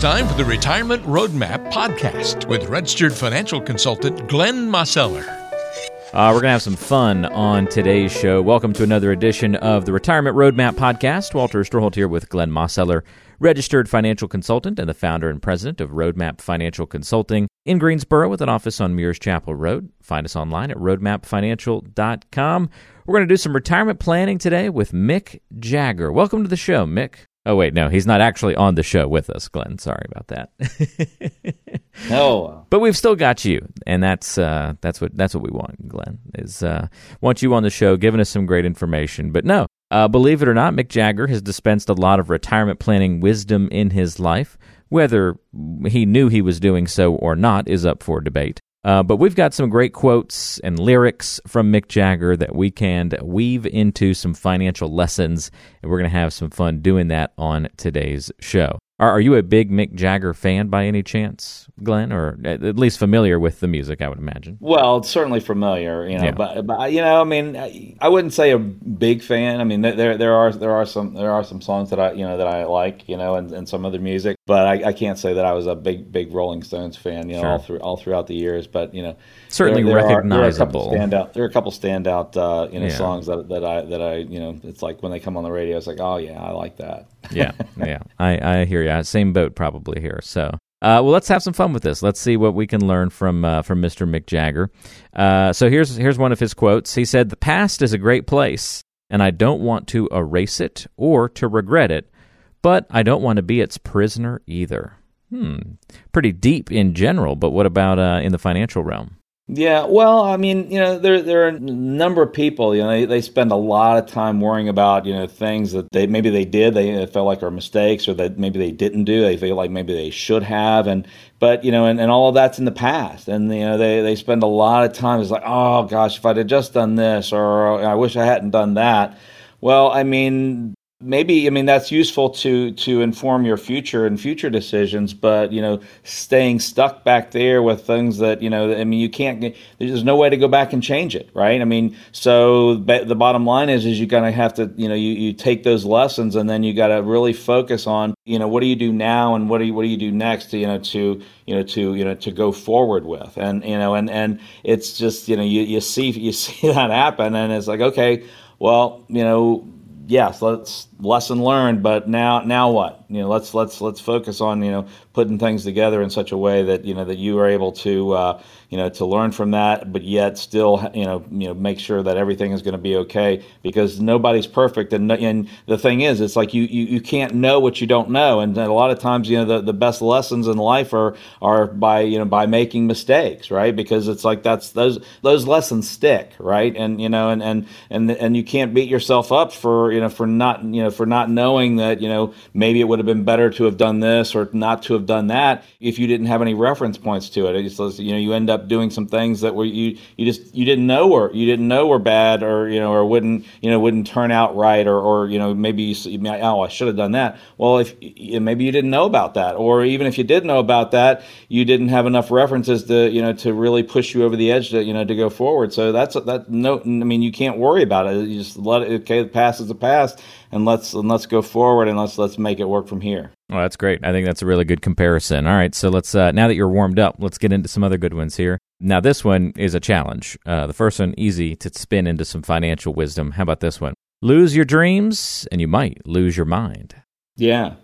time for the Retirement Roadmap podcast with registered financial consultant Glenn Mosseller. Uh, we're going to have some fun on today's show. Welcome to another edition of the Retirement Roadmap podcast. Walter Storholt here with Glenn Mosseller, registered financial consultant and the founder and president of Roadmap Financial Consulting in Greensboro with an office on Mears Chapel Road. Find us online at roadmapfinancial.com. We're going to do some retirement planning today with Mick Jagger. Welcome to the show, Mick. Oh wait, no, he's not actually on the show with us, Glenn. Sorry about that. no, but we've still got you, and that's uh, that's what that's what we want, Glenn. Is uh, want you on the show, giving us some great information. But no, uh, believe it or not, Mick Jagger has dispensed a lot of retirement planning wisdom in his life. Whether he knew he was doing so or not is up for debate. Uh, but we've got some great quotes and lyrics from Mick Jagger that we can weave into some financial lessons, and we're going to have some fun doing that on today's show. Are, are you a big Mick Jagger fan by any chance, Glenn, or at least familiar with the music? I would imagine. Well, certainly familiar, you know. Yeah. But, but you know, I mean, I wouldn't say a big fan. I mean, there there are there are some there are some songs that I you know that I like, you know, and, and some other music. But I, I can't say that I was a big big Rolling Stones fan, you know, sure. all through all throughout the years. But you know, certainly there, there recognizable. Are, there are a couple standout. There are a couple standout, uh, you know, yeah. songs that that I that I you know, it's like when they come on the radio, it's like, oh yeah, I like that. Yeah, yeah, I I hear you. Same boat probably here. So. Uh, well, let's have some fun with this. Let's see what we can learn from uh, from Mr. Mick Jagger. Uh, so here's here's one of his quotes. He said, "The past is a great place, and I don't want to erase it or to regret it, but I don't want to be its prisoner either." Hmm, pretty deep in general, but what about uh, in the financial realm? Yeah, well, I mean, you know, there there are a number of people. You know, they, they spend a lot of time worrying about you know things that they maybe they did, they felt like are mistakes, or that maybe they didn't do. They feel like maybe they should have, and but you know, and, and all of that's in the past, and you know, they they spend a lot of time. It's like, oh gosh, if I'd have just done this, or I wish I hadn't done that. Well, I mean, maybe i mean that's useful to to inform your future and future decisions but you know staying stuck back there with things that you know i mean you can't there's no way to go back and change it right i mean so the bottom line is is you're going to have to you know you, you take those lessons and then you got to really focus on you know what do you do now and what do you what do you do next to, you know to you know to you know to go forward with and you know and and it's just you know you, you see you see that happen and it's like okay well you know yes, let's lesson learned, but now now what? You know, let's let's let's focus on you know putting things together in such a way that you know that you are able to uh, you know to learn from that, but yet still you know you know make sure that everything is going to be okay because nobody's perfect, and and the thing is, it's like you, you you can't know what you don't know, and a lot of times you know the, the best lessons in life are are by you know by making mistakes, right? Because it's like that's those those lessons stick, right? And you know and and and and you can't beat yourself up for you know for not you know for not knowing that you know maybe it would have been better to have done this or not to have done that if you didn't have any reference points to it. It's you know you end up doing some things that were you you just you didn't know were you didn't know were bad or you know or wouldn't you know wouldn't turn out right or or you know maybe you, oh I should have done that. Well, if maybe you didn't know about that or even if you did know about that, you didn't have enough references to you know to really push you over the edge to you know to go forward. So that's that no I mean you can't worry about it. You just let it okay the past is the past and let's and let's go forward and let's let's make it work from here. Well, that's great. I think that's a really good comparison. All right, so let's uh, now that you're warmed up, let's get into some other good ones here. Now, this one is a challenge. Uh, the first one, easy to spin into some financial wisdom. How about this one? Lose your dreams, and you might lose your mind. Yeah,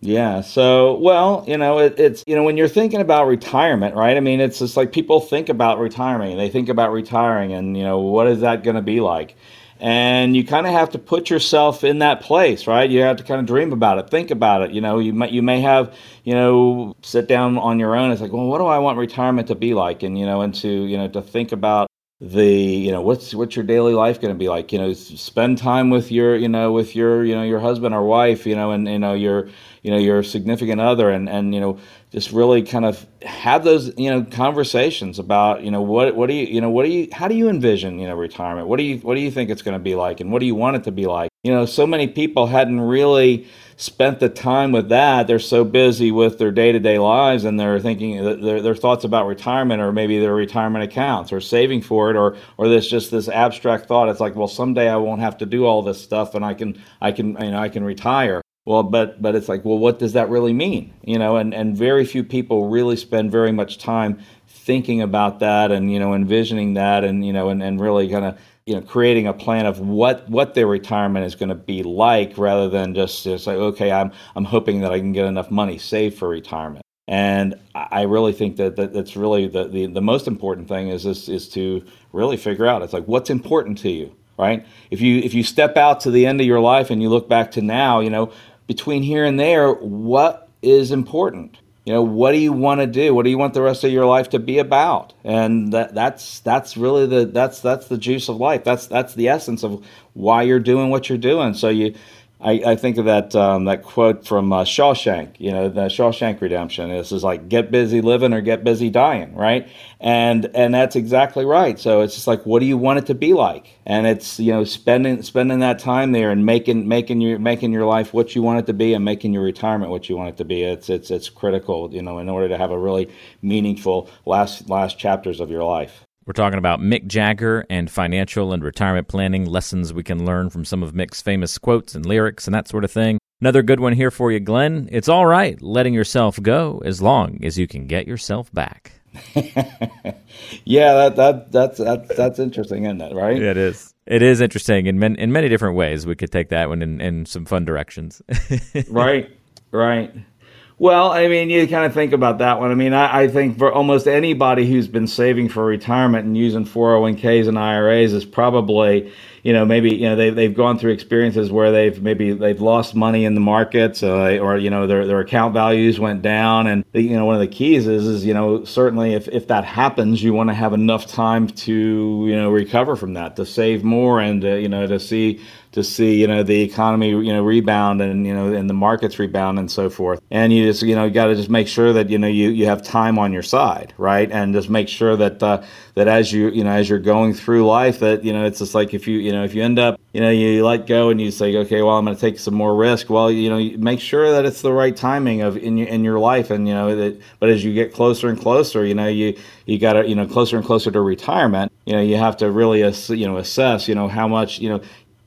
yeah. So, well, you know, it, it's, you know, when you're thinking about retirement, right? I mean, it's just like people think about retirement. They think about retiring and, you know, what is that going to be like? And you kind of have to put yourself in that place right you have to kind of dream about it think about it you know you might you may have you know sit down on your own it's like well what do i want retirement to be like and you know and to you know to think about the you know what's what's your daily life going to be like you know spend time with your you know with your you know your husband or wife you know and you know your you know your significant other and and you know just really kind of have those you know conversations about you know what what do you you know what do you how do you envision you know retirement what do you what do you think it's going to be like and what do you want it to be like you know so many people hadn't really spent the time with that. They're so busy with their day to day lives and they're thinking uh, their, their thoughts about retirement or maybe their retirement accounts or saving for it or or this just this abstract thought. It's like, well, someday I won't have to do all this stuff and I can I can you know I can retire. Well, but but it's like, well, what does that really mean? You know, and and very few people really spend very much time thinking about that and you know envisioning that and you know and, and really kind of you know creating a plan of what what their retirement is going to be like rather than just just like okay I'm I'm hoping that I can get enough money saved for retirement. And I really think that, that that's really the, the, the most important thing is, is is to really figure out it's like what's important to you, right? If you if you step out to the end of your life and you look back to now, you know, between here and there, what is important? You know, what do you want to do? What do you want the rest of your life to be about? And that that's that's really the that's that's the juice of life. That's that's the essence of why you're doing what you're doing. So you I, I think of that um, that quote from uh, Shawshank, you know, the Shawshank Redemption. This is like get busy living or get busy dying, right? And and that's exactly right. So it's just like, what do you want it to be like? And it's you know spending spending that time there and making making your making your life what you want it to be and making your retirement what you want it to be. It's it's it's critical, you know, in order to have a really meaningful last last chapters of your life. We're talking about Mick Jagger and financial and retirement planning, lessons we can learn from some of Mick's famous quotes and lyrics and that sort of thing. Another good one here for you, Glenn. It's all right letting yourself go as long as you can get yourself back. yeah, that, that that's that, that's interesting, isn't it? Right? It is. It is interesting in in many different ways. We could take that one in, in some fun directions. right. Right. Well, I mean, you kind of think about that one. I mean, I, I, think for almost anybody who's been saving for retirement and using 401ks and IRAs is probably, you know, maybe you know they they've gone through experiences where they've maybe they've lost money in the markets, uh, or you know their their account values went down, and the, you know one of the keys is is you know certainly if if that happens, you want to have enough time to you know recover from that, to save more, and uh, you know to see to see you know the economy you know rebound and you know and the markets rebound and so forth and you just you know got to just make sure that you know you you have time on your side right and just make sure that uh, that as you you know as you're going through life that you know it's just like if you you know if you end up you know you let go and you say okay well I'm going to take some more risk well you know make sure that it's the right timing of in your in your life and you know that but as you get closer and closer you know you you got to you know closer and closer to retirement you know you have to really you know assess you know how much you know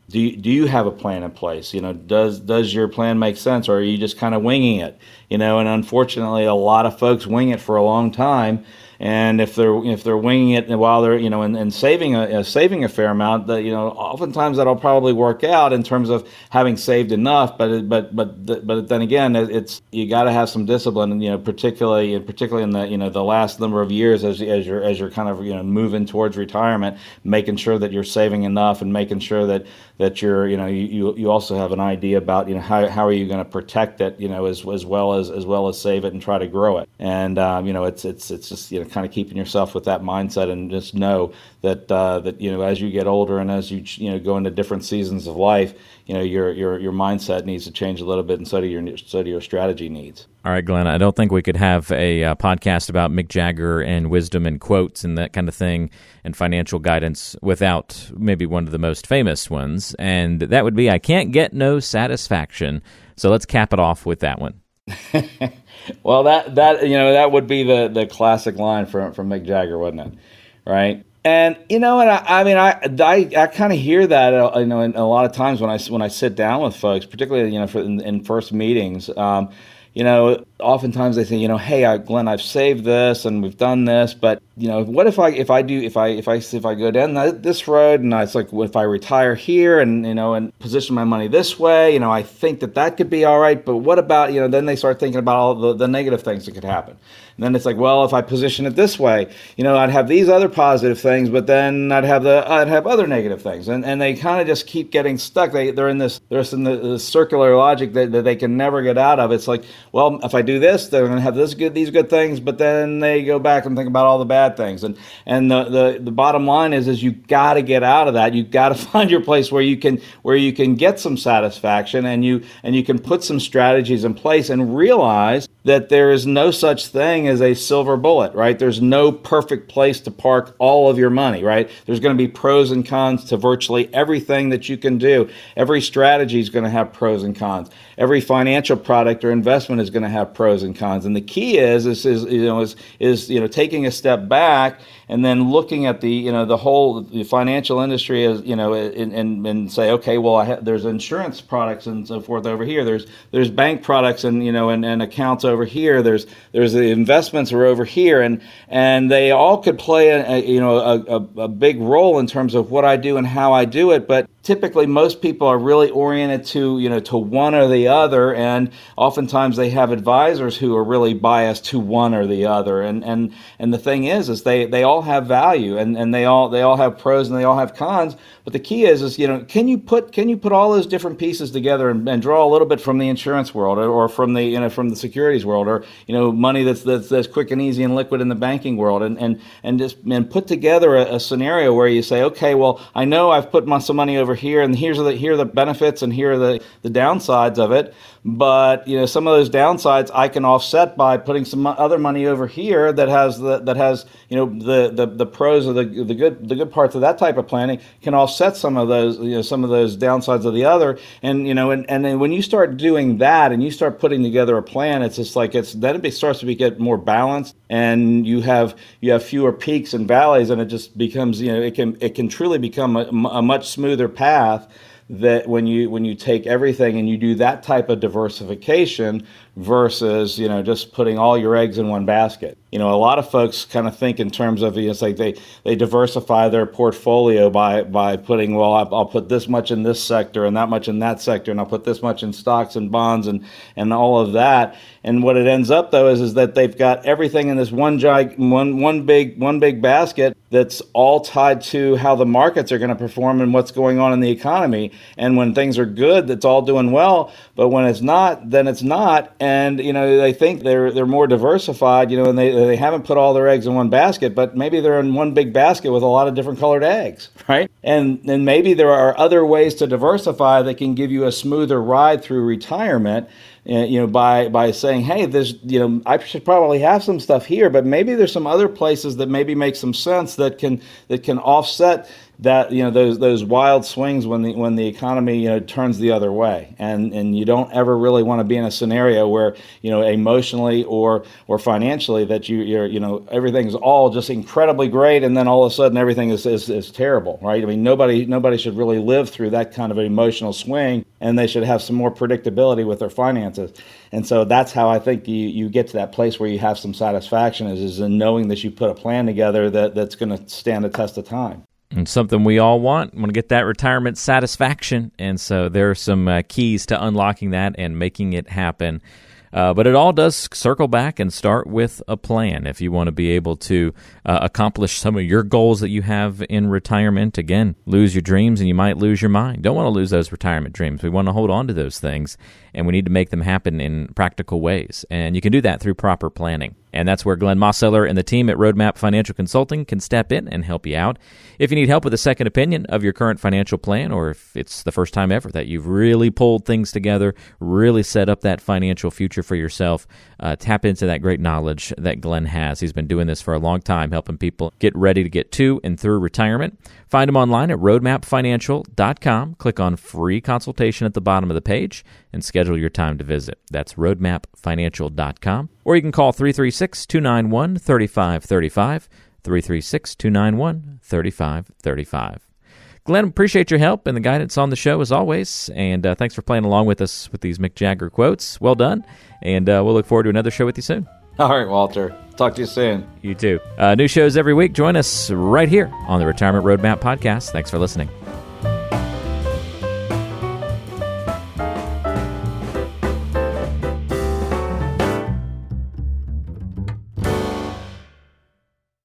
do you, do you have a plan in place? You know, does does your plan make sense, or are you just kind of winging it? You know, and unfortunately, a lot of folks wing it for a long time, and if they're if they're winging it while they're you know and, and saving a, saving a fair amount, that you know oftentimes that'll probably work out in terms of having saved enough. But but but but then again, it's you got to have some discipline, you know, particularly particularly in the you know the last number of years as as you're as you're kind of you know moving towards retirement, making sure that you're saving enough and making sure that that you're you know you you also have an idea about you know how how are you going to protect it you know as as well as as well as save it and try to grow it and um, you know it's it's it's just you know kind of keeping yourself with that mindset and just know that uh, that you know as you get older and as you you know go into different seasons of life, you know your your your mindset needs to change a little bit, and so do your so do your strategy needs. All right, Glenn. I don't think we could have a uh, podcast about Mick Jagger and wisdom and quotes and that kind of thing and financial guidance without maybe one of the most famous ones, and that would be "I can't get no satisfaction." So let's cap it off with that one. well, that that you know that would be the the classic line from from Mick Jagger, wouldn't it? Right. And you know, and I, I mean, I I, I kind of hear that uh, you know, a lot of times when I when I sit down with folks, particularly you know, for, in, in first meetings. Um, you know, oftentimes they say, you know, hey, I, Glenn, I've saved this and we've done this, but you know, what if I if I do if I if I if I go down this road and it's like if I retire here and you know and position my money this way, you know, I think that that could be all right. But what about you know? Then they start thinking about all the, the negative things that could happen. And then it's like, well, if I position it this way, you know, I'd have these other positive things, but then I'd have the I'd have other negative things, and and they kind of just keep getting stuck. They they're in this they're in the, the circular logic that, that they can never get out of. It's like, well, if I do this, they're to have this good these good things, but then they go back and think about all the bad things. And and the the, the bottom line is is you got to get out of that. You got to find your place where you can where you can get some satisfaction and you and you can put some strategies in place and realize that there is no such thing as a silver bullet, right? There's no perfect place to park all of your money, right? There's going to be pros and cons to virtually everything that you can do. Every strategy is going to have pros and cons. Every financial product or investment is going to have pros and cons. And the key is, is, is you know, is, is, you know, taking a step back and then looking at the, you know, the whole the financial industry as, you know, and, and, and say, okay, well, ha- there's insurance products and so forth over here. There's, there's bank products and, you know, and, and accounts over here. There's there's the investments are over here, and and they all could play a, a you know a, a, a big role in terms of what I do and how I do it. But typically most people are really oriented to you know to one or the other and oftentimes they have advisors who are really biased to one or the other. And and and the thing is is they they all have value and and they all they all have pros and they all have cons. But the key is is you know can you put can you put all those different pieces together and, and draw a little bit from the insurance world or, or from the you know from the securities world or you know money that's that's, that's quick and easy and liquid in the banking world? And and and just and put together a, a scenario where you say okay well I know I've put my, some money over here, and here's the here are the benefits, and here are the the downsides of it. But you know, some of those downsides I can offset by putting some other money over here that has the that has you know the the, the pros of the the good the good parts of that type of planning can offset some of those you know some of those downsides of the other. And you know, and and then when you start doing that, and you start putting together a plan, it's just like it's then it starts to get more balanced, and you have you have fewer peaks and valleys, and it just becomes you know it can it can truly become a, a much smoother path that when you when you take everything and you do that type of diversification versus you know just putting all your eggs in one basket. You know a lot of folks kind of think in terms of it's like they they diversify their portfolio by by putting well I'll, I'll put this much in this sector and that much in that sector and I'll put this much in stocks and bonds and and all of that. And what it ends up though is is that they've got everything in this one giant one one big one big basket that's all tied to how the markets are going to perform and what's going on in the economy. And when things are good that's all doing well. But when it's not then it's not. And you know they think they're they're more diversified you know and they they haven't put all their eggs in one basket but maybe they're in one big basket with a lot of different colored eggs. Right. And and maybe there are other ways to diversify that can give you a smoother ride through retirement you know, by by saying, hey, there's, you know, I should probably have some stuff here, but maybe there's some other places that maybe make some sense that can that can offset that you know those those wild swings when the when the economy you know turns the other way. And and you don't ever really want to be in a scenario where you know emotionally or or financially that you you're you know everything's all just incredibly great and then all of a sudden everything is, is is terrible right? I mean nobody nobody should really live through that kind of an emotional swing and they should have some more predictability with their finances. And so that's how i think you you get to that place where you have some satisfaction is is in knowing that you put a plan together that that's going to stand the test of time and something we all want. Want to get that retirement satisfaction, and so there are some uh, keys to unlocking that and making it happen. Uh, but it all does circle back and start with a plan. If you want to be able to uh, accomplish some of your goals that you have in retirement, again, lose your dreams and you might lose your mind. Don't want to lose those retirement dreams. We want to hold on to those things and we need to make them happen in practical ways. And you can do that through proper planning. And that's where Glenn Mosseller and the team at Roadmap Financial Consulting can step in and help you out. If you need help with a second opinion of your current financial plan, or if it's the first time ever that you've really pulled things together, really set up that financial future for yourself, uh, tap into that great knowledge that Glenn has. He's been doing this for a long time, helping people get ready to get to and through retirement. Find him online at roadmapfinancial.com. Click on free consultation at the bottom of the page and schedule your time to visit. That's roadmapfinancial.com. Or you can call 336 291 3535. 336 291 3535. Glenn, appreciate your help and the guidance on the show as always. And uh, thanks for playing along with us with these Mick Jagger quotes. Well done. And uh, we'll look forward to another show with you soon. All right, Walter. Talk to you soon. You too. Uh, new shows every week. Join us right here on the Retirement Roadmap podcast. Thanks for listening.